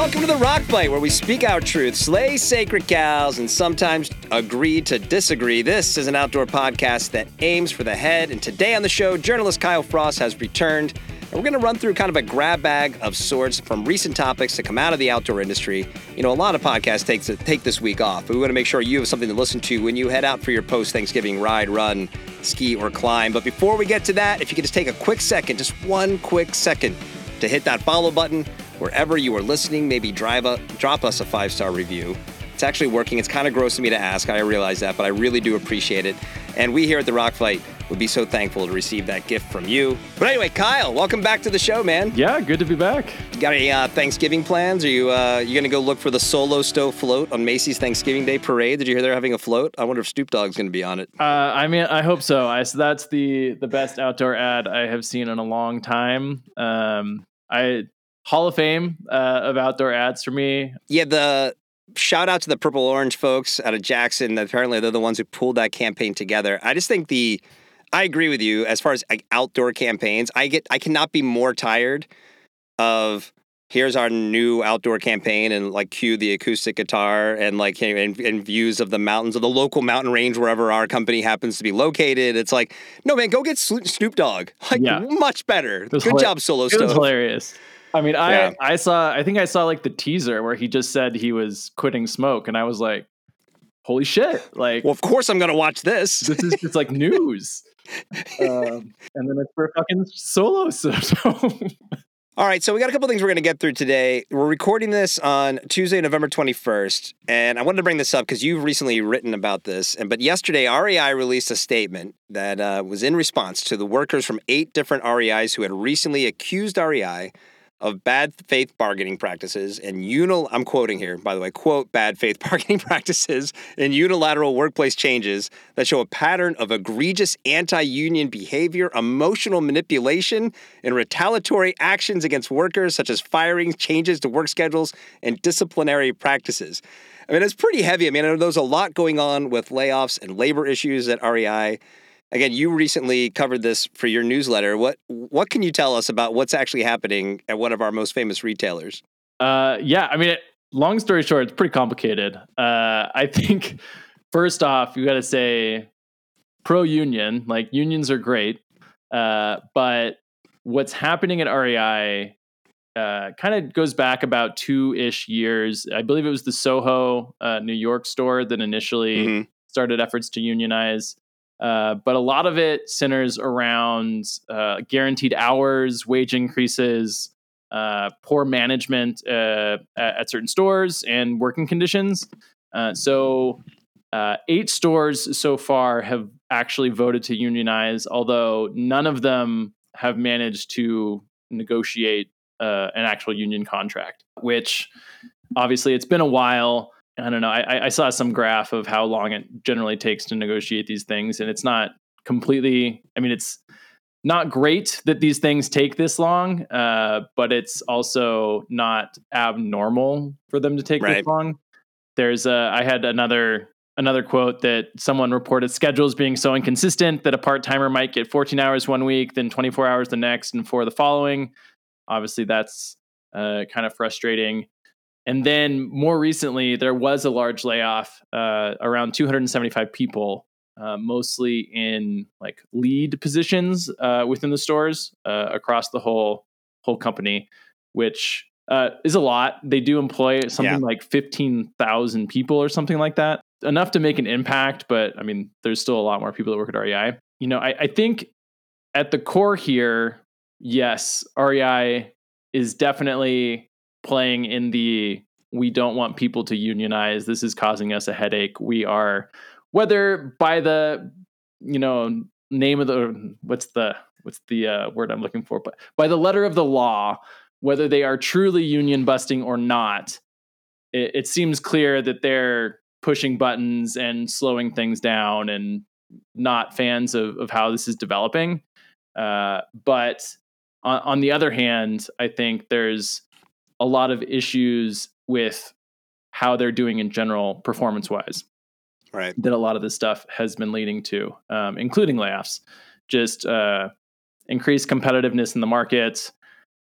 Welcome to the Rock Fight, where we speak our truth, slay sacred cows, and sometimes agree to disagree. This is an outdoor podcast that aims for the head. And today on the show, journalist Kyle Frost has returned. And we're going to run through kind of a grab bag of sorts from recent topics to come out of the outdoor industry. You know, a lot of podcasts take, take this week off, but we want to make sure you have something to listen to when you head out for your post Thanksgiving ride, run, ski, or climb. But before we get to that, if you could just take a quick second, just one quick second, to hit that follow button wherever you are listening. Maybe drive a, drop us a five star review. It's actually working. It's kind of gross of me to ask. I realize that, but I really do appreciate it. And we here at the Rock Fight would be so thankful to receive that gift from you. But anyway, Kyle, welcome back to the show, man. Yeah, good to be back. You got any uh, Thanksgiving plans? Are you uh, you gonna go look for the Solo Stove float on Macy's Thanksgiving Day parade? Did you hear they're having a float? I wonder if Snoop Dogg's gonna be on it. Uh, I mean, I hope so. I so that's the the best outdoor ad I have seen in a long time. Um, I Hall of Fame uh, of outdoor ads for me. Yeah, the shout out to the Purple Orange folks out of Jackson. Apparently, they're the ones who pulled that campaign together. I just think the I agree with you as far as like outdoor campaigns. I get I cannot be more tired of here's our new outdoor campaign and like cue the acoustic guitar and like and, and, views of the mountains of the local mountain range wherever our company happens to be located. It's like, no man, go get Snoop Dogg. Like yeah. much better. Good hila- job, Solo It was hilarious. I mean, I yeah. I saw I think I saw like the teaser where he just said he was quitting smoke, and I was like, holy shit! Like, well, of course I'm gonna watch this. This is just like news. um, and then it's for fucking solo. So, All right, so we got a couple things we're going to get through today. We're recording this on Tuesday, November 21st, and I wanted to bring this up because you've recently written about this. And but yesterday, REI released a statement that uh, was in response to the workers from eight different REIs who had recently accused REI of bad faith bargaining practices and unil I'm quoting here by the way quote bad faith bargaining practices and unilateral workplace changes that show a pattern of egregious anti-union behavior, emotional manipulation, and retaliatory actions against workers such as firing, changes to work schedules, and disciplinary practices. I mean, it's pretty heavy. I mean, there's a lot going on with layoffs and labor issues at REI. Again, you recently covered this for your newsletter. What what can you tell us about what's actually happening at one of our most famous retailers? Uh, yeah, I mean, long story short, it's pretty complicated. Uh, I think first off, you got to say pro union. Like unions are great, uh, but what's happening at REI uh, kind of goes back about two ish years. I believe it was the Soho, uh, New York store that initially mm-hmm. started efforts to unionize. Uh, but a lot of it centers around uh, guaranteed hours, wage increases, uh, poor management uh, at, at, certain stores, and working conditions. Uh, so, eight stores so far have actually voted to unionize, although none of them have managed to negotiate an actual union contract, which obviously it's been a while. I don't know. I, I saw some graph of how long it generally takes to negotiate these things, and it's not completely. I mean, it's not great that these things take this long, uh, but it's also not abnormal for them to take right. this long. There's a. I had another another quote that someone reported schedules being so inconsistent that a part timer might get 14 hours one week, then 24 hours the next, and four the following. Obviously, that's uh, kind of frustrating. And then more recently, there was a large layoff, uh, around 275 people, uh, mostly in like lead positions uh, within the stores uh, across the whole whole company, which uh, is a lot. They do employ something yeah. like 15,000 people or something like that. Enough to make an impact, but I mean, there's still a lot more people that work at REI. You know, I, I think at the core here, yes, REI is definitely playing in the we don't want people to unionize. This is causing us a headache. We are whether by the you know name of the what's the what's the uh, word I'm looking for, but by the letter of the law, whether they are truly union busting or not, it, it seems clear that they're pushing buttons and slowing things down and not fans of, of how this is developing. Uh, but on, on the other hand, I think there's a lot of issues with how they're doing in general performance wise. Right. That a lot of this stuff has been leading to, um, including layoffs, just uh, increased competitiveness in the market.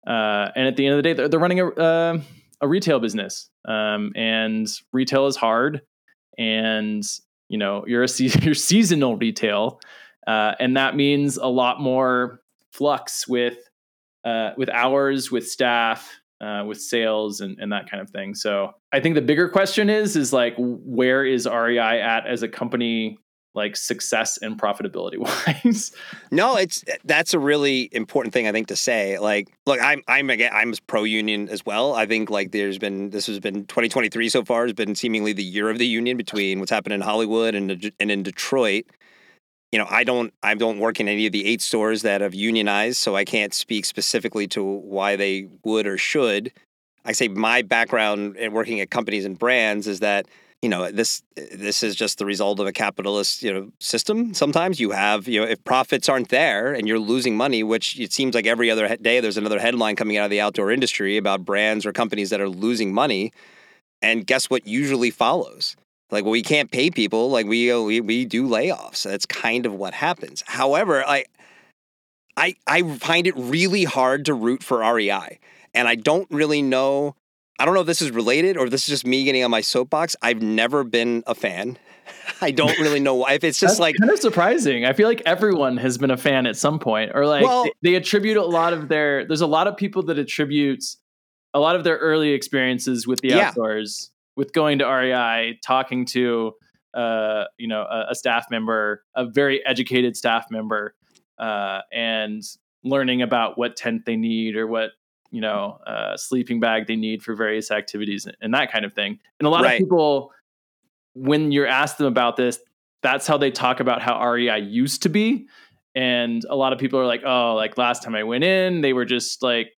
Uh, and at the end of the day, they're, they're running a, uh, a retail business, um, and retail is hard, and you know you're a se- you're seasonal retail, uh, and that means a lot more flux with uh, with hours, with staff, uh, with sales, and, and that kind of thing. So I think the bigger question is is like where is REI at as a company like success and profitability wise. no, it's that's a really important thing I think to say. Like, look, I'm I'm again I'm pro union as well. I think like there's been this has been 2023 so far has been seemingly the year of the union between what's happened in Hollywood and and in Detroit. You know, I don't I don't work in any of the eight stores that have unionized, so I can't speak specifically to why they would or should. I say my background in working at companies and brands is that you know this this is just the result of a capitalist you know system sometimes you have you know if profits aren't there and you're losing money which it seems like every other day there's another headline coming out of the outdoor industry about brands or companies that are losing money and guess what usually follows like well, we can't pay people like we uh, we we do layoffs that's kind of what happens however i i i find it really hard to root for REI and I don't really know I don't know if this is related or this is just me getting on my soapbox. I've never been a fan. I don't really know why. If it's just That's like kind of surprising. I feel like everyone has been a fan at some point, or like well, they, they, attribute a lot of their. There's a lot of people that attribute a lot of their early experiences with the yeah. outdoors, with going to REI, talking to uh, you know a, a, staff member, a very educated staff member, uh, and learning about what tent they need or what you know, uh, sleeping bag they need for various activities and that kind of thing. And a lot right. of people, when you're asked them about this, that's how they talk about how REI used to be. And a lot of people are like, oh, like last time I went in, they were just like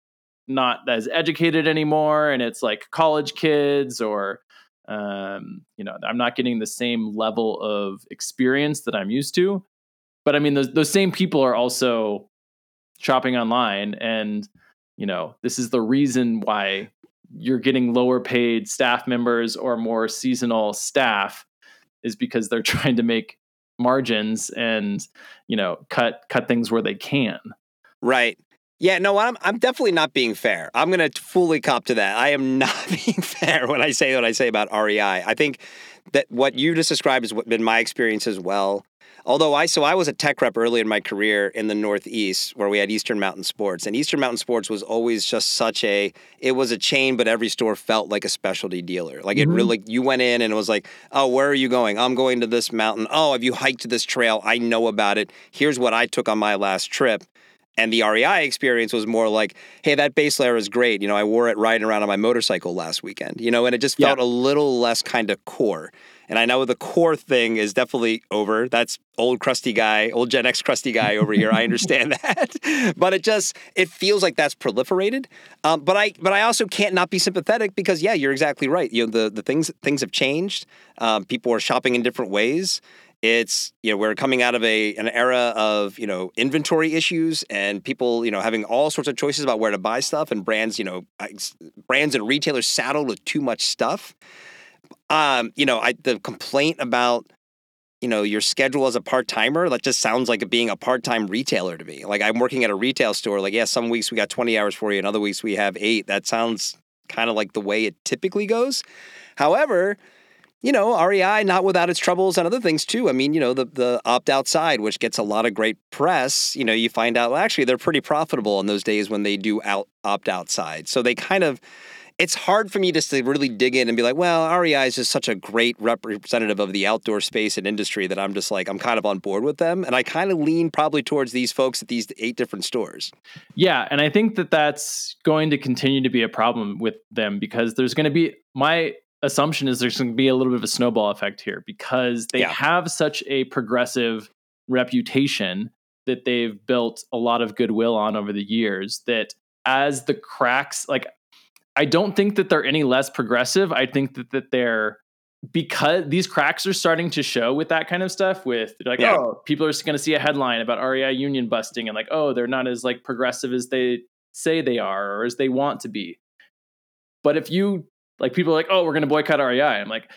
not as educated anymore. And it's like college kids or, um, you know, I'm not getting the same level of experience that I'm used to. But I mean, those, those same people are also shopping online and you know, this is the reason why you're getting lower paid staff members or more seasonal staff is because they're trying to make margins and, you know, cut cut things where they can. Right. Yeah, no, I'm I'm definitely not being fair. I'm going to fully cop to that. I am not being fair when I say what I say about REI. I think that what you just described has been my experience as well. Although I so I was a tech rep early in my career in the Northeast where we had Eastern Mountain Sports, and Eastern Mountain Sports was always just such a it was a chain, but every store felt like a specialty dealer. Like mm-hmm. it really you went in and it was like, oh, where are you going? I'm going to this mountain. Oh, have you hiked this trail? I know about it. Here's what I took on my last trip. And the REI experience was more like, hey, that base layer is great. You know, I wore it riding around on my motorcycle last weekend, you know, and it just felt yeah. a little less kind of core. And I know the core thing is definitely over. That's old crusty guy, old Gen X crusty guy over here. I understand that, but it just it feels like that's proliferated. Um, but I but I also can't not be sympathetic because yeah, you're exactly right. You know the the things things have changed. Um, people are shopping in different ways. It's you know we're coming out of a an era of you know inventory issues and people you know having all sorts of choices about where to buy stuff and brands you know brands and retailers saddled with too much stuff. Um, you know, I the complaint about you know your schedule as a part timer that just sounds like being a part time retailer to me. Like I'm working at a retail store. Like yeah, some weeks we got 20 hours for you, and other weeks we have eight. That sounds kind of like the way it typically goes. However, you know, REI not without its troubles and other things too. I mean, you know, the the opt outside, which gets a lot of great press. You know, you find out well, actually they're pretty profitable in those days when they do out opt outside. So they kind of it's hard for me just to really dig in and be like, well, REI is just such a great representative of the outdoor space and industry that I'm just like, I'm kind of on board with them. And I kind of lean probably towards these folks at these eight different stores. Yeah. And I think that that's going to continue to be a problem with them because there's going to be, my assumption is there's going to be a little bit of a snowball effect here because they yeah. have such a progressive reputation that they've built a lot of goodwill on over the years that as the cracks like I don't think that they're any less progressive. I think that, that they're because these cracks are starting to show with that kind of stuff with like yeah. oh people are going to see a headline about REI union busting and like oh they're not as like progressive as they say they are or as they want to be but if you like people are like oh we're going to boycott REI I'm like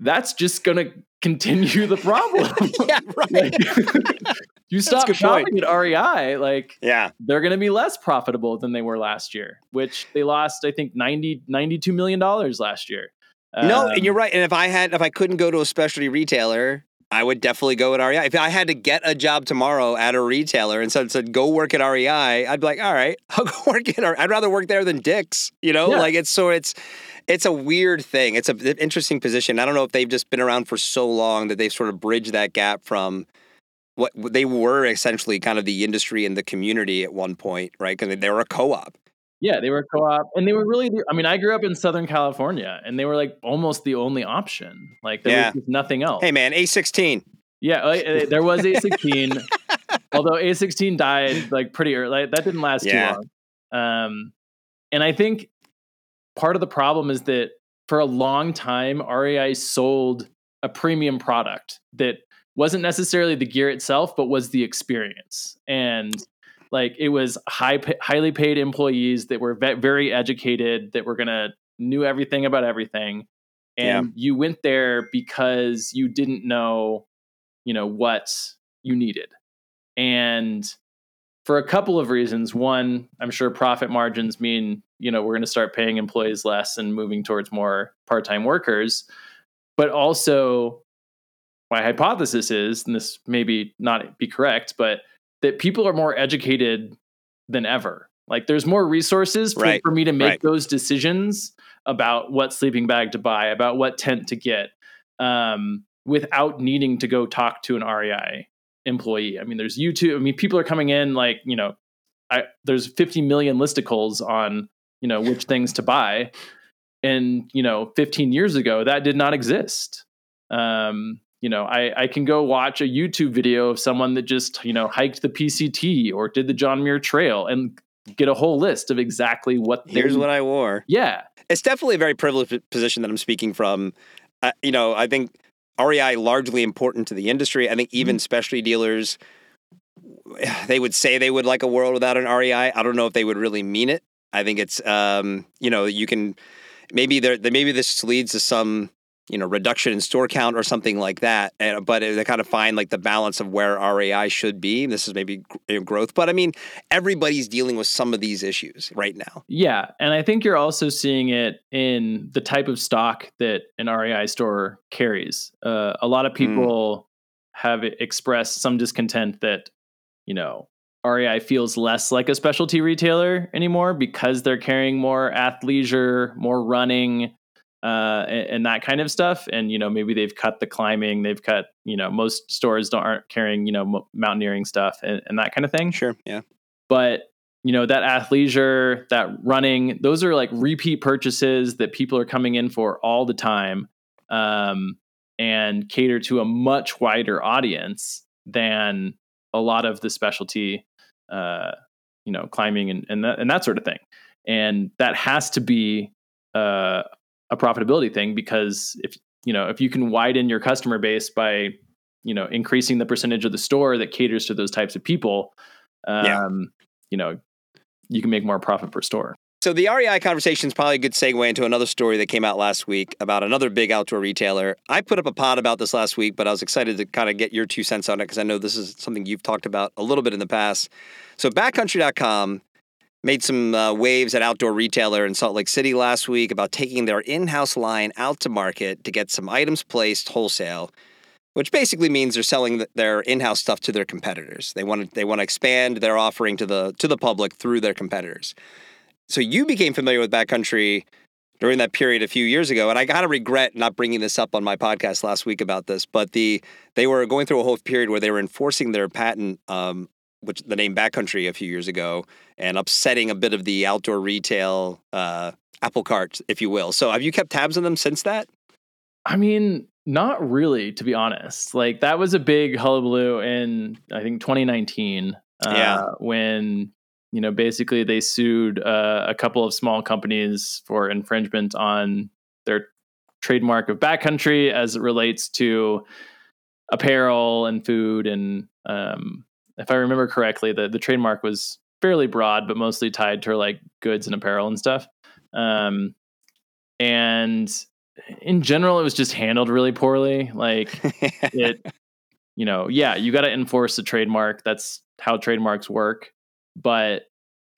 that's just going to continue the problem yeah right you stop shopping at REI, like yeah, they're going to be less profitable than they were last year, which they lost, I think, 90, 92 million dollars last year. No, um, and you're right. And if I had, if I couldn't go to a specialty retailer, I would definitely go at REI. If I had to get a job tomorrow at a retailer and said, said go work at REI, I'd be like, all right, I'll go work at. REI. I'd rather work there than Dick's. You know, yeah. like it's so it's it's a weird thing. It's an interesting position. I don't know if they've just been around for so long that they've sort of bridged that gap from what they were essentially kind of the industry and the community at one point, right? Because they were a co-op. Yeah, they were co-op, and they were really. I mean, I grew up in Southern California, and they were like almost the only option. Like there yeah. was nothing else. Hey, man, A16. Yeah, uh, there was A16. although A16 died like pretty early. Like, that didn't last yeah. too long. Um, and I think part of the problem is that for a long time, REI sold a premium product that wasn't necessarily the gear itself, but was the experience. And like it was high, highly paid employees that were very educated, that were gonna knew everything about everything, and yeah. you went there because you didn't know, you know, what you needed, and for a couple of reasons. One, I'm sure profit margins mean you know we're going to start paying employees less and moving towards more part-time workers, but also my hypothesis is, and this maybe not be correct, but that people are more educated than ever. Like there's more resources for, right. for me to make right. those decisions about what sleeping bag to buy, about what tent to get, um, without needing to go talk to an REI employee. I mean, there's YouTube. I mean, people are coming in like, you know, I, there's 50 million listicles on, you know, which things to buy. And, you know, 15 years ago, that did not exist. Um, you know, I, I can go watch a YouTube video of someone that just, you know, hiked the PCT or did the John Muir Trail and get a whole list of exactly what here's what I wore. Yeah. It's definitely a very privileged position that I'm speaking from. Uh, you know, I think REI largely important to the industry. I think even mm-hmm. specialty dealers, they would say they would like a world without an REI. I don't know if they would really mean it. I think it's, um, you know, you can maybe there, maybe this leads to some you know reduction in store count or something like that. And, but they kind of find like the balance of where REI should be. This is maybe growth, but I mean everybody's dealing with some of these issues right now. Yeah, and I think you're also seeing it in the type of stock that an REI store carries. Uh, a lot of mm. people mm. have expressed some discontent that you know REI feels less like a specialty retailer anymore because they're carrying more athleisure, more running uh, and, and, that kind of stuff. And you know, maybe they've cut the climbing, they've cut you know most stores don't aren't carrying you know mountaineering stuff and, and that kind of thing. Sure, yeah. But you know that athleisure, that running, those are like repeat purchases that people are coming in for all the time, um, and cater to a much wider audience than a lot of the specialty, uh, you know, climbing and and that, and that sort of thing. And that has to be uh, a profitability thing because if you know if you can widen your customer base by you know increasing the percentage of the store that caters to those types of people um, yeah. you know you can make more profit per store so the REI conversation is probably a good segue into another story that came out last week about another big outdoor retailer. I put up a pod about this last week, but I was excited to kind of get your two cents on it because I know this is something you've talked about a little bit in the past. So backcountry.com made some uh, waves at Outdoor Retailer in Salt Lake City last week about taking their in house line out to market to get some items placed wholesale, which basically means they're selling their in house stuff to their competitors. They want to, they want to expand their offering to the, to the public through their competitors. So you became familiar with Backcountry during that period a few years ago and i gotta regret not bringing this up on my podcast last week about this but the they were going through a whole period where they were enforcing their patent um, which the name Backcountry a few years ago, and upsetting a bit of the outdoor retail uh, apple cart, if you will. So, have you kept tabs on them since that? I mean, not really, to be honest. Like that was a big hullabaloo in I think 2019. Uh, yeah, when you know basically they sued uh, a couple of small companies for infringement on their trademark of backcountry as it relates to apparel and food and um, if I remember correctly, the the trademark was fairly broad, but mostly tied to like goods and apparel and stuff. Um, and in general, it was just handled really poorly. Like it, you know, yeah, you got to enforce the trademark. That's how trademarks work. But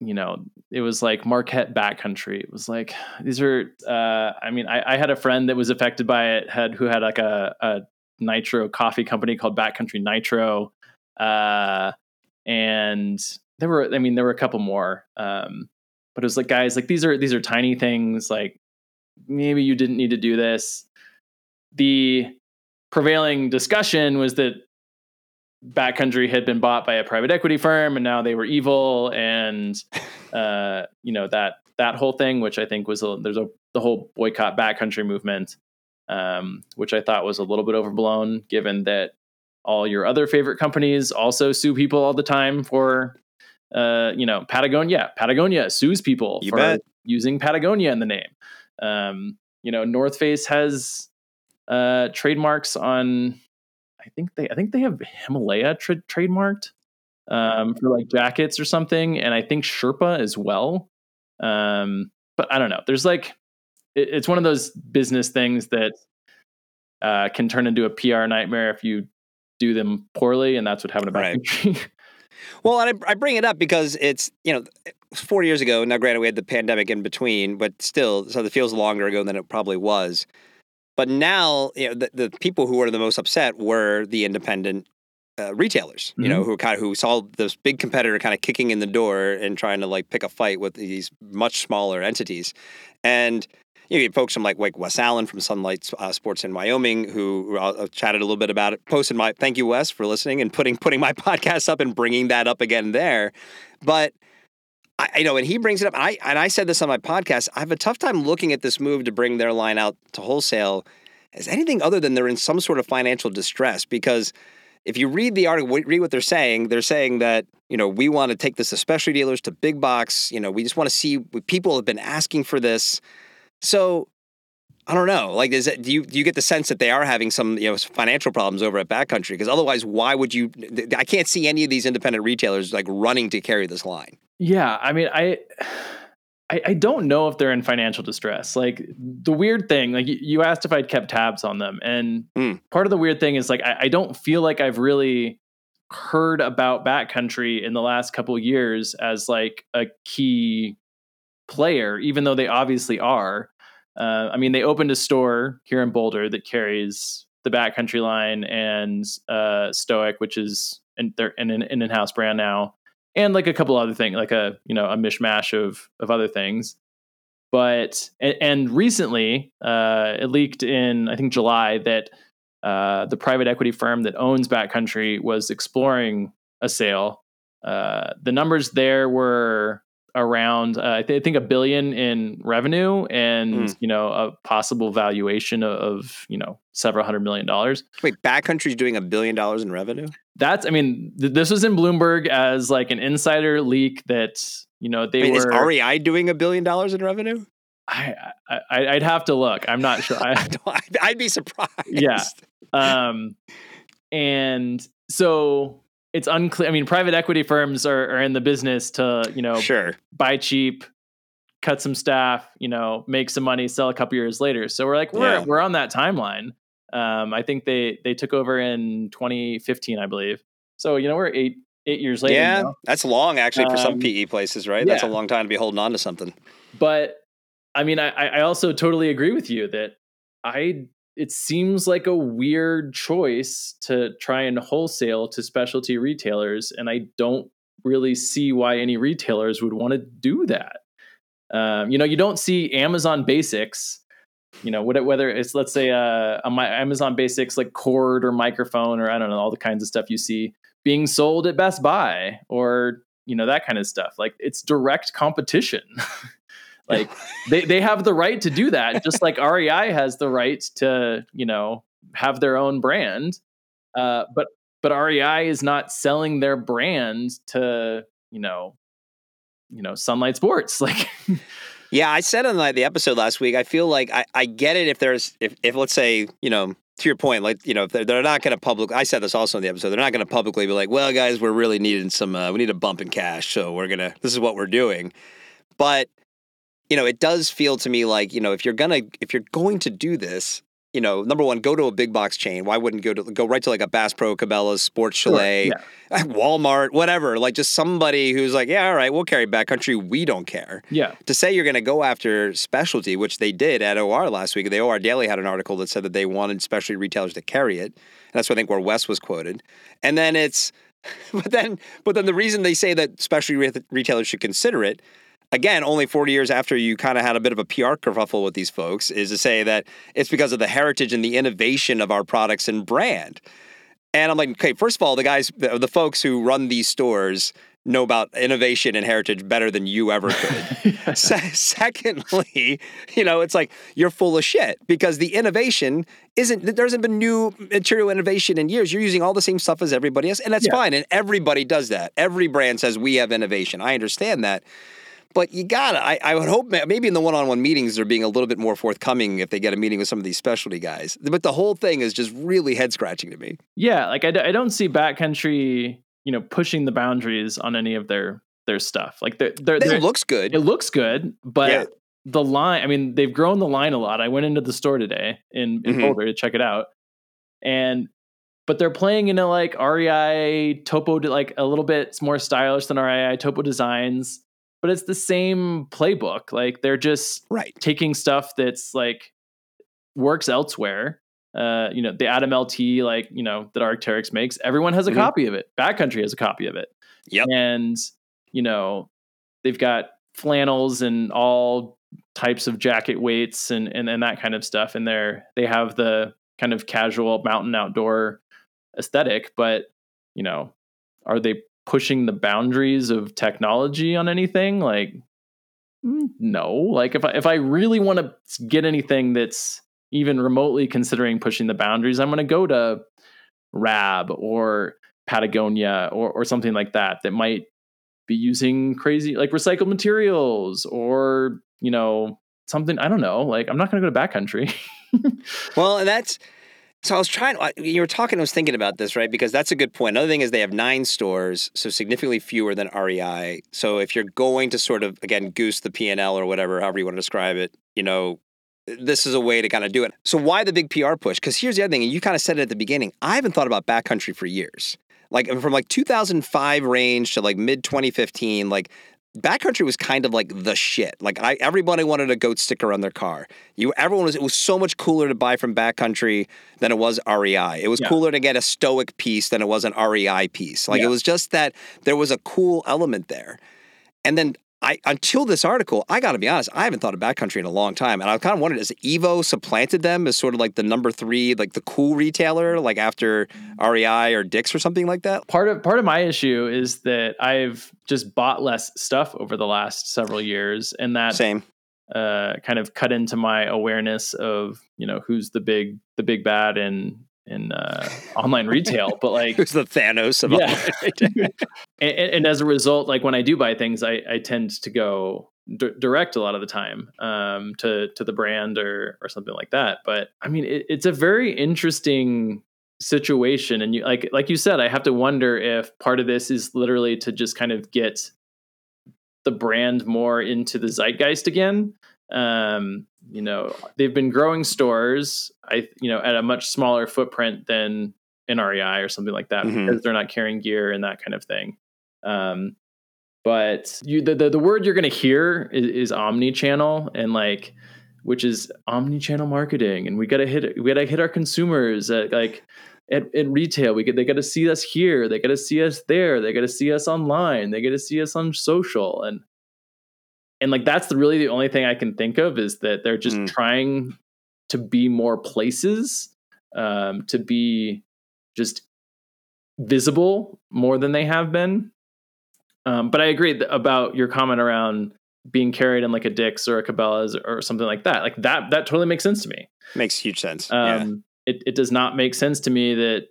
you know, it was like Marquette backcountry. It was like these are. Uh, I mean, I, I had a friend that was affected by it. Had who had like a, a nitro coffee company called Backcountry Nitro, uh, and there were. I mean, there were a couple more. Um, but it was like, guys, like these are these are tiny things. Like maybe you didn't need to do this. The prevailing discussion was that backcountry had been bought by a private equity firm and now they were evil and uh, you know that that whole thing which i think was a, there's a the whole boycott backcountry movement um, which i thought was a little bit overblown given that all your other favorite companies also sue people all the time for uh, you know patagonia patagonia sues people You for bet. using patagonia in the name um, you know north face has uh, trademarks on I think they I think they have Himalaya tra- trademarked um, for like jackets or something, and I think Sherpa as well. Um, but I don't know. There's like it, it's one of those business things that uh, can turn into a PR nightmare if you do them poorly, and that's what happened to Right. backcountry. Well, and I, I bring it up because it's you know four years ago. Now, granted, we had the pandemic in between, but still, so it feels longer ago than it probably was. But now, you know, the, the people who were the most upset were the independent uh, retailers. You know, who kind of who saw this big competitor kind of kicking in the door and trying to like pick a fight with these much smaller entities, and. You get folks from like like Wes Allen from Sunlight uh, Sports in Wyoming who, uh, chatted a little bit about it. Posted my thank you Wes for listening and putting putting my podcast up and bringing that up again there. But I, I know, and he brings it up. And I and I said this on my podcast. I have a tough time looking at this move to bring their line out to wholesale as anything other than they're in some sort of financial distress. Because if you read the article, read what they're saying. They're saying that you know we want to take this to specialty dealers to big box. You know, we just want to see people have been asking for this. So I don't know. Like, is do you do you get the sense that they are having some you know financial problems over at Backcountry? Because otherwise, why would you? I can't see any of these independent retailers like running to carry this line. Yeah, I mean, I, I, I don't know if they're in financial distress. Like the weird thing, like you, asked if I'd kept tabs on them, and Mm. part of the weird thing is like I, I don't feel like I've really heard about Backcountry in the last couple of years as like a key player, even though they obviously are. Uh, I mean, they opened a store here in Boulder that carries the Backcountry line and uh, Stoic, which is and they're an, an in-house brand now and like a couple other things, like a you know a mishmash of of other things. But and, and recently, uh, it leaked in I think July that uh, the private equity firm that owns Backcountry was exploring a sale. Uh, the numbers there were around uh, I, th- I think a billion in revenue and Mm. you know a possible valuation of, of you know several hundred million dollars Wait, Backcountry's doing a billion dollars in revenue? that's i mean th- this was in bloomberg as like an insider leak that you know they I mean, is were REI doing a billion dollars in revenue? I, I i'd have to look i'm not sure I, I'd, I'd be surprised. Yeah. um and so it's unclear i mean private equity firms are, are in the business to you know Sure. buy cheap cut some staff you know make some money sell a couple years later so we're like we're, Yeah. we're on that timeline um i think they they took over in 2015 i believe so you know we're eight eight years later Yeah, now. that's long actually for some Um, PE places, right? That's a long time to be holding on to something. but i mean i i also totally agree with you that i it seems like a weird choice to try and wholesale to specialty retailers and i don't really see why any retailers would want to do that. Um, you know you don't see amazon basics you know whether it's let's say uh, a, amazon basics like cord or microphone or i don't know all the kinds of stuff you see being sold at best buy or you know that kind of stuff. Like it's direct competition like they, they have the right to do that just like rei has the right to you know have their own brand uh, but but rei is not selling their brand to you know you know sunlight sports like Yeah, I said on like, the episode last week. I feel like I, I get it if there's if, if let's say you know to your point like you know if they're, they're not going to public. I said this also in the episode. They're not going to publicly be like, well, guys, we're really needing some. Uh, we need a bump in cash, so we're gonna. This is what we're doing. But you know, it does feel to me like you know if you're gonna if you're going to do this, you know, number one, go to a big box chain. Why wouldn't go to go right to like a Bass Pro, Cabela's, Sports Chalet, Sure, yeah. Walmart, whatever? Like just somebody who's like, yeah, all right, we'll carry backcountry. We don't care. Yeah. To say you're going to go after specialty, which they did at OR last week. The OR Daily had an article that said that they wanted specialty retailers to carry it. And that's what I think where Wes was quoted. And then it's, but then, but then the reason they say that specialty re- retailers should consider it again, only 40 years after you kind of had a bit of a PR kerfuffle with these folks, is to say that it's because of the heritage and the innovation of our products and brand. And I'm like, okay, first of all, the guys, the, the folks who run these stores know about innovation and heritage better than you ever could. Se- secondly, you know, it's like you're full of shit because the innovation isn't, there hasn't been new material innovation in years. You're using all the same stuff as everybody else, and that's Yeah. fine. And everybody does that. Every brand says we have innovation. I understand that. But you gotta, I, I would hope maybe in the one on one meetings they're being a little bit more forthcoming if they get a meeting with some of these specialty guys. But the whole thing is just really head scratching to me. Yeah, like I, d- I don't see backcountry, you know, pushing the boundaries on any of their their stuff. Like they're, they're, It they're- looks good. it looks good, but Yeah. the line, I mean, they've grown the line a lot. I went into the store today in, in Mhm. Boulder to check it out. And but they're playing into like REI topo like a little bit more stylish than REI topo designs, but it's the same playbook. Like they're just right. taking stuff that's like works elsewhere. Uh, you know, the Atom LT, like, you know, that Arc'teryx makes, everyone has a Mhm. copy of it. Backcountry has a copy of it. Yep. And, you know, they've got flannels and all types of jacket weights and, and, and that kind of stuff in there. They have the kind of casual mountain outdoor aesthetic, but, you know, are they pushing the boundaries of technology on anything? Like, Mm, no. Like if i if i really want to get anything that's even remotely considering pushing the boundaries i'm going to go to rab or patagonia or or something like that that might be using crazy like recycled materials or you know something i don't know. Like i'm not going to go to backcountry. Well, that's so I was trying. You were talking. I was thinking about this, right? Because that's a good point. Another thing is they have nine stores, so significantly fewer than REI. So if you're going to sort of again goose the P and L or whatever, however you want to describe it, you know, this is a way to kind of do it. So why the big PR push? Because here's the other thing, and you kind of said it at the beginning. I haven't thought about backcountry for years. Like from like 2005 range to like mid 2015, like backcountry was kind of like the shit. Like I, everybody wanted a goat sticker on their car. You, everyone was. It was so much cooler to buy from backcountry than it was REI. It was Yeah. cooler to get a Stoic piece than it was an REI piece. Like Yeah. it was just that there was a cool element there. And then I, until this article, I got to be honest, I haven't thought of backcountry in a long time, and I kind of wondered: has Evo supplanted them as sort of like the number three, like the cool retailer, like after REI or Dick's or something like that? part of part of my issue is that i've just bought less stuff over the last several years and that Same. uh, kind of cut into my awareness of you know who's the big the big bad in in uh, online retail. But like, Who's the Thanos of Yeah. and, and as a result, like when I do buy things, I, I tend to go d- direct a lot of the time um, to to the brand or or something like that. But I mean, it, it's a very interesting situation, and you like like you said, I have to wonder if part of this is literally to just kind of get the brand more into the zeitgeist again. Um, you know, they've been growing stores, I you know, at a much smaller footprint than in REI or something like that Mhm. because they're not carrying gear and that kind of thing. Um, but you the, the the word you're going to hear is, is omni-channel and like which is omni-channel marketing. And we got to hit we got to hit our consumers at like at, at retail. We get they got to see us here. They got to see us there. They got to see us online. They got to see us on social. And and like that's the really the only thing i can think of is that they're just Mm. trying to be more places um to be just visible more than they have been um, but I agree th- about your comment around being carried in like a Dick's or a Cabela's or something like that. Like that, that totally makes sense to me. Makes huge sense. yeah. Um, it, it does not make sense to me that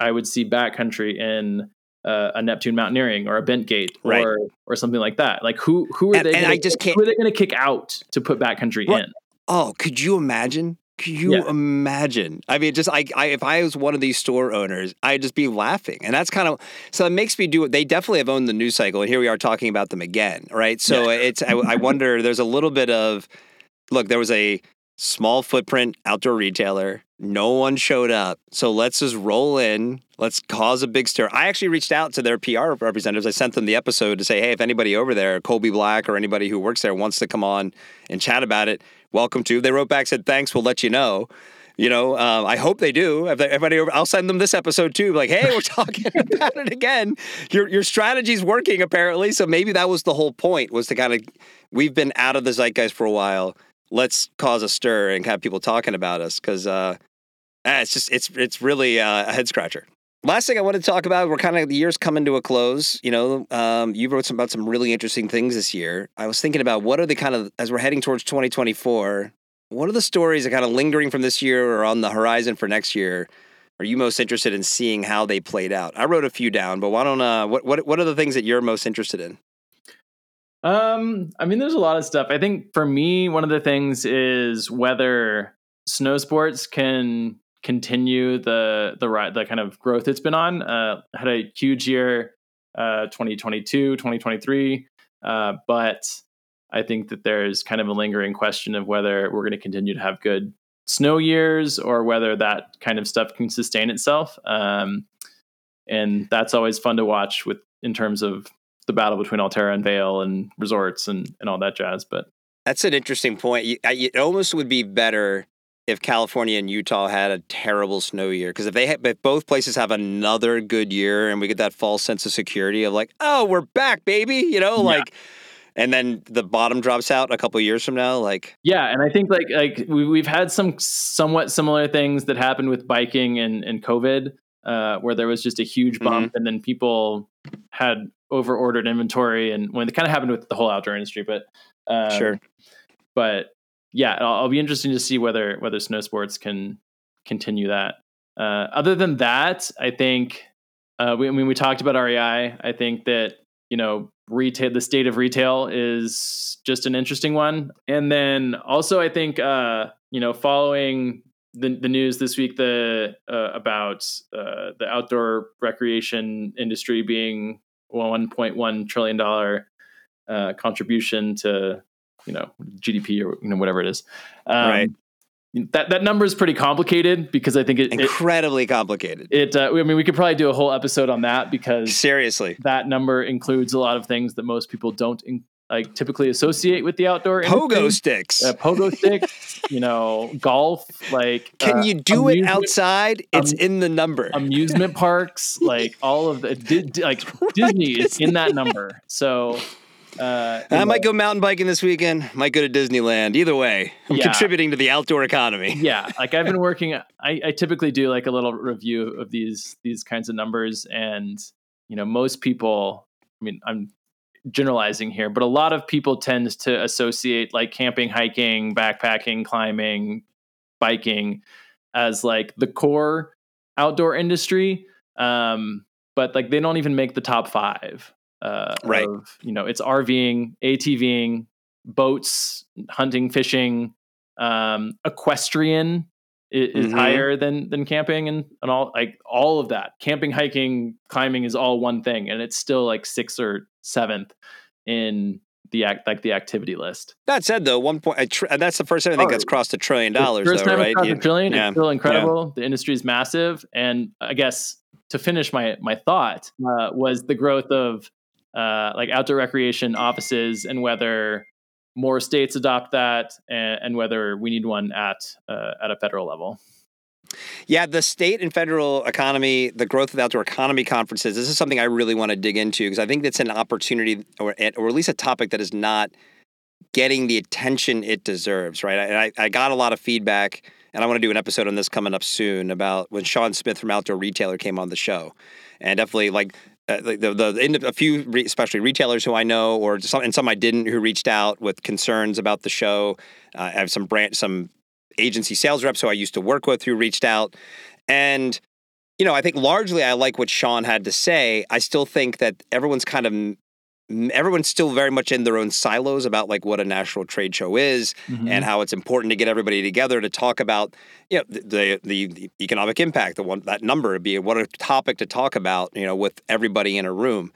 I would see backcountry in uh, a Neptune Mountaineering or a Bentgate or Right. or something like that. Like who who are And- they? and gonna, I just can't- Who are they going to kick out to put backcountry Right. in? Oh, could you imagine? Could you Yeah. imagine? I mean, just I, I, if I was one of these store owners, I'd just be laughing, and that's kind of so. It makes me do it. They definitely have owned the news cycle, and here we are talking about them again, right? So it's. I, I wonder. There's a little bit of look. There was a small footprint outdoor retailer. No one showed up. So let's just roll in. Let's cause a big stir. I actually reached out to their PR representatives. I sent them the episode to say, hey, if anybody over there, Colby Black or anybody who works there wants to come on and chat about it, welcome to. They wrote back, said, thanks, we'll let you know. You know, um, I hope they do. Everybody, I'll send them this episode too. Like, hey, we're talking about it again. Your your strategy's working apparently. So maybe that was the whole point was to kind of we've been out of the zeitgeist for a while. Let's cause a stir and have people talking about us because uh, ah, it's just it's it's really uh, a head scratcher. Last thing I want to talk about, we're kind of the year's coming to a close. You know, um, you wrote some, about some really interesting things this year. I was thinking about what are the kind of as we're heading towards 2024 what are the stories that kind of lingering from this year or on the horizon for next year are you most interested in seeing how they played out? I wrote a few down, but why don't uh what what what are the things that you're most interested in? Um, I mean, there's a lot of stuff. I think for me, one of the things is whether snow sports can continue the the the kind of growth it's been on. Uh, had a huge year, uh, 2022, 2023, uh, but I think that there's kind of a lingering question of whether we're going to continue to have good snow years or whether that kind of stuff can sustain itself. Um, and that's always fun to watch with in terms of the battle between Alterra and Vail and resorts and, and all that jazz. But that's an interesting point. It almost would be better if California and Utah had a terrible snow year because if they have, if both places have another good year and we get that false sense of security of like, oh, we're back, baby, you know, yeah. like and then the bottom drops out a couple years from now like yeah and i think like like we, we've had some somewhat similar things that happened with biking and, and covid uh, where there was just a huge bump mm-hmm. and then people had over ordered inventory and when it kind of happened with the whole outdoor industry but um, sure but yeah I'll, I'll, be interested to see whether whether snow sports can continue that uh, other than that i think uh, we, I mean, we talked about REI. I think that you know retail the state of retail is just an interesting one and then also i think uh you know following the, the news this week the uh, about uh, the outdoor recreation industry being 1.1 trillion dollar uh, contribution to you know GDP or you know whatever it is. Um, right that that number is pretty complicated because I think it incredibly it, complicated. It, uh, I mean, we could probably do a whole episode on that because seriously, that number includes a lot of things that most people don't in, like typically associate with the outdoor. Pogo industry. sticks, uh, pogo sticks, you know, golf. Like, can uh, you do it outside? It's um, in the number. Amusement parks, like all of the di- like Disney is in that number. So uh, I might go mountain biking this weekend. Might go to Disneyland. Either way, I'm yeah. contributing to the outdoor economy. yeah, like I've been working. I, I typically do like a little review of these these kinds of numbers, and you know, most people. I mean, I'm generalizing here, but a lot of people tend to associate like camping, hiking, backpacking, climbing, biking as like the core outdoor industry. Um, but like they don't even make the top five uh, right. Of, you know, it's RVing, ATVing, boats, hunting, fishing, um, equestrian is, mm-hmm. higher than than camping and, and all like all of that. Camping, hiking, climbing is all one thing, and it's still like sixth or seventh in the act like the activity list. That said, though, one point tr- that's the first time I think oh, that's crossed a trillion dollars. First though, time right? Crossed a trillion. Yeah. It's still incredible. Yeah. The industry is massive, and I guess to finish my my thought uh, was the growth of uh, like outdoor recreation offices and whether more states adopt that and, and whether we need one at uh, at a federal level. Yeah, the state and federal economy, the growth of the outdoor economy conferences. This is something I really want to dig into because I think that's an opportunity, or or at least a topic that is not getting the attention it deserves. Right, and I, I got a lot of feedback, and I want to do an episode on this coming up soon about when Sean Smith from Outdoor Retailer came on the show, and definitely like uh, the, the, the, a few re, especially retailers who I know or some and some I didn't who reached out with concerns about the show. Uh, I have some brand some agency sales reps who I used to work with who reached out, and you know I think largely I like what Sean had to say. I still think that everyone's kind of everyone's still very much in their own silos about like what a national trade show is Mhm. and how it's important to get everybody together to talk about you know, the, the the economic impact, the one that number be what a topic to talk about, you know, with everybody in a room.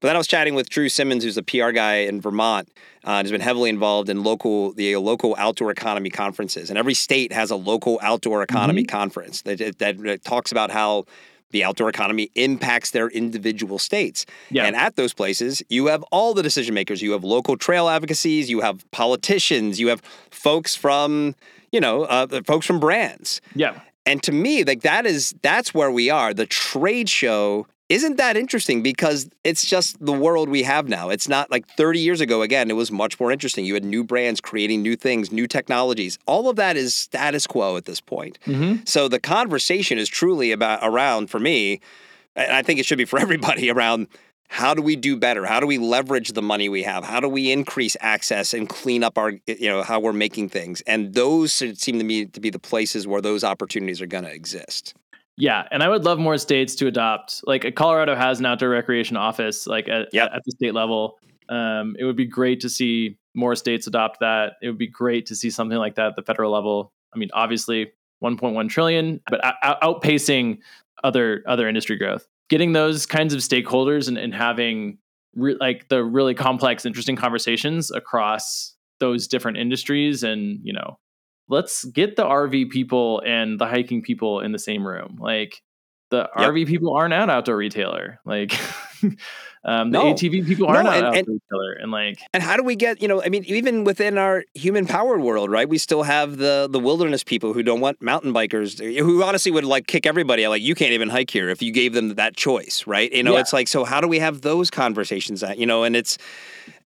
But then I was chatting with Drew Simmons, who's a PR guy in Vermont, uh, and has been heavily involved in local the local outdoor economy conferences. And every state has a local outdoor economy conference that, that, that talks about how the outdoor economy impacts their individual states. Yeah. And at those places, you have all the decision makers. You have local trail advocacies. You have politicians. You have folks from, you know, uh, folks from brands. Yeah. And to me, like that is that's where we are. The trade show isn't that interesting because it's just the world we have now. It's not like 30 years ago again, it was much more interesting. You had new brands creating new things, new technologies. All of that is status quo at this point. Mm-hmm. So the conversation is truly about around for me, and I think it should be for everybody around how do we do better? How do we leverage the money we have? How do we increase access and clean up our you know how we're making things? And those seem to me to be the places where those opportunities are going to exist. Yeah, and I would love more states to adopt. Like Colorado has an outdoor recreation office, like at, Yep. at the state level. Um, it would be great to see more states adopt that. It would be great to see something like that at the federal level. I mean, obviously, 1.1 trillion, but out- out- outpacing other other industry growth. Getting those kinds of stakeholders and, and having re- like the really complex, interesting conversations across those different industries, and you know, let's get the RV people and the hiking people in the same room. Like the Yep. RV people aren't at outdoor retailer. Like um, the No. ATV people No, aren't at outdoor and- retailer. And like, And how do we get, you know, I mean, even within our human powered world, right? We still have the the wilderness people who don't want mountain bikers, who honestly would like kick everybody out. Like, you can't even hike here if you gave them that choice, right? You know, Yeah. it's like, so how do we have those conversations that, you know, and it's,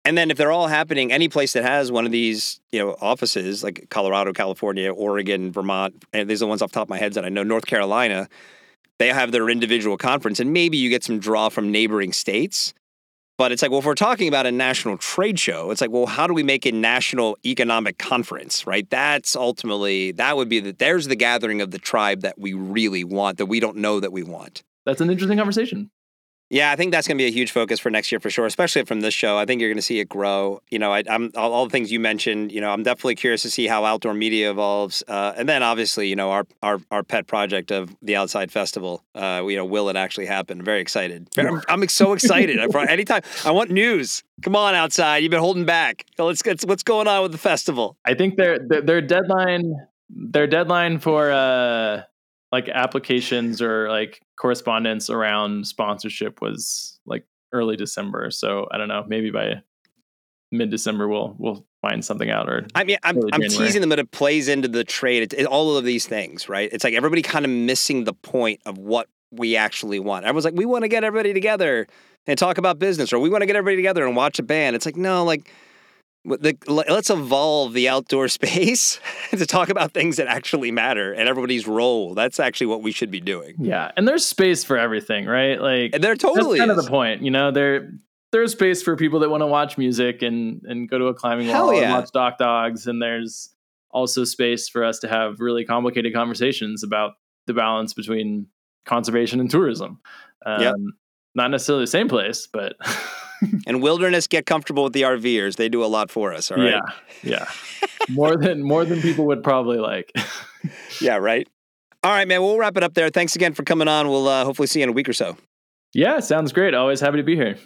and then if they're all happening, any place that has one of these, you know, offices like Colorado, California, Oregon, Vermont, and these are the ones off the top of my head that I know, North Carolina, they have their individual conference, and maybe you get some draw from neighboring states. But it's like, well, if we're talking about a national trade show, it's like, well, how do we make a national economic conference, right? That's ultimately that would be that there's the gathering of the tribe that we really want, that we don't know that we want. that's an interesting conversation. Yeah, I think that's going to be a huge focus for next year for sure, especially from this show. I think you're going to see it grow. You know, I, I'm all, all the things you mentioned. You know, I'm definitely curious to see how outdoor media evolves, uh, and then obviously, you know, our our our pet project of the Outside Festival. Uh, you know, will it actually happen? Very excited. I'm, I'm so excited. I, anytime I want news. Come on, outside. You've been holding back. Let's get what's going on with the festival. I think their their, their deadline their deadline for uh like applications or like correspondence around sponsorship was like early December. So I don't know, maybe by mid December we'll we'll find something out or I mean, I'm, I'm teasing them, but it plays into the trade. It's it, all of these things, right? It's like everybody kind of missing the point of what we actually want. Everyone's like, we want to get everybody together and talk about business, or we want to get everybody together and watch a band. It's like, no, like, the, let's evolve the outdoor space to talk about things that actually matter and everybody's role. That's actually what we should be doing. yeah. And there's space for everything, right? Like And there totally that's kind is. of the point. You know, there there's space for people that want to watch music and and go to a climbing Hell wall and yeah. watch dock dogs. And there's also space for us to have really complicated conversations about the balance between conservation and tourism. Um, Yep. Not necessarily the same place, but And wilderness, get comfortable with the RVers. They do a lot for us. All right. yeah, yeah, more than more than people would probably like. Yeah, right. All right, man. We'll wrap it up there. Thanks again for coming on. We'll uh, hopefully see you in a week or so. yeah, sounds great. Always happy to be here.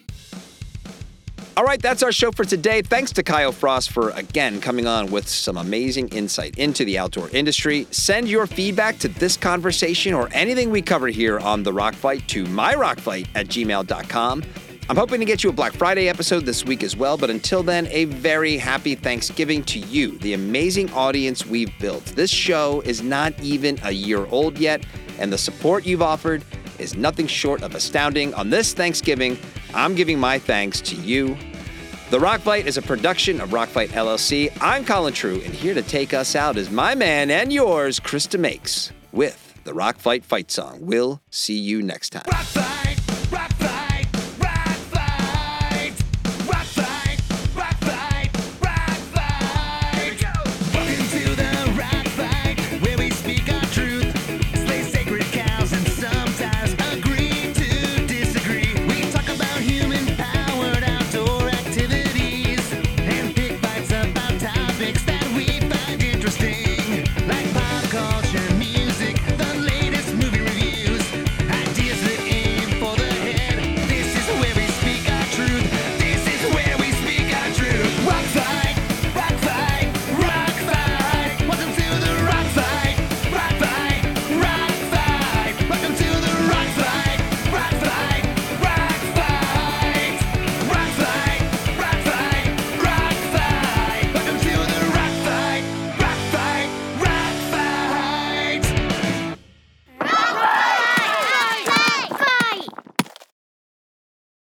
All right, that's our show for today. Thanks to Kyle Frost for again coming on with some amazing insight into the outdoor industry. Send your feedback to this conversation or anything we cover here on The Rock Fight to myrockfight at gmail.com. I'm hoping to get you a Black Friday episode this week as well, but until then, a very happy Thanksgiving to you, the amazing audience we've built. This show is not even a year old yet, and the support you've offered is nothing short of astounding. On this Thanksgiving, I'm giving my thanks to you. The Rock Fight is a production of Rock Fight LLC. I'm Colin True, and here to take us out is my man and yours, Krista Makes, with the Rock Fight Fight Song. We'll see you next time.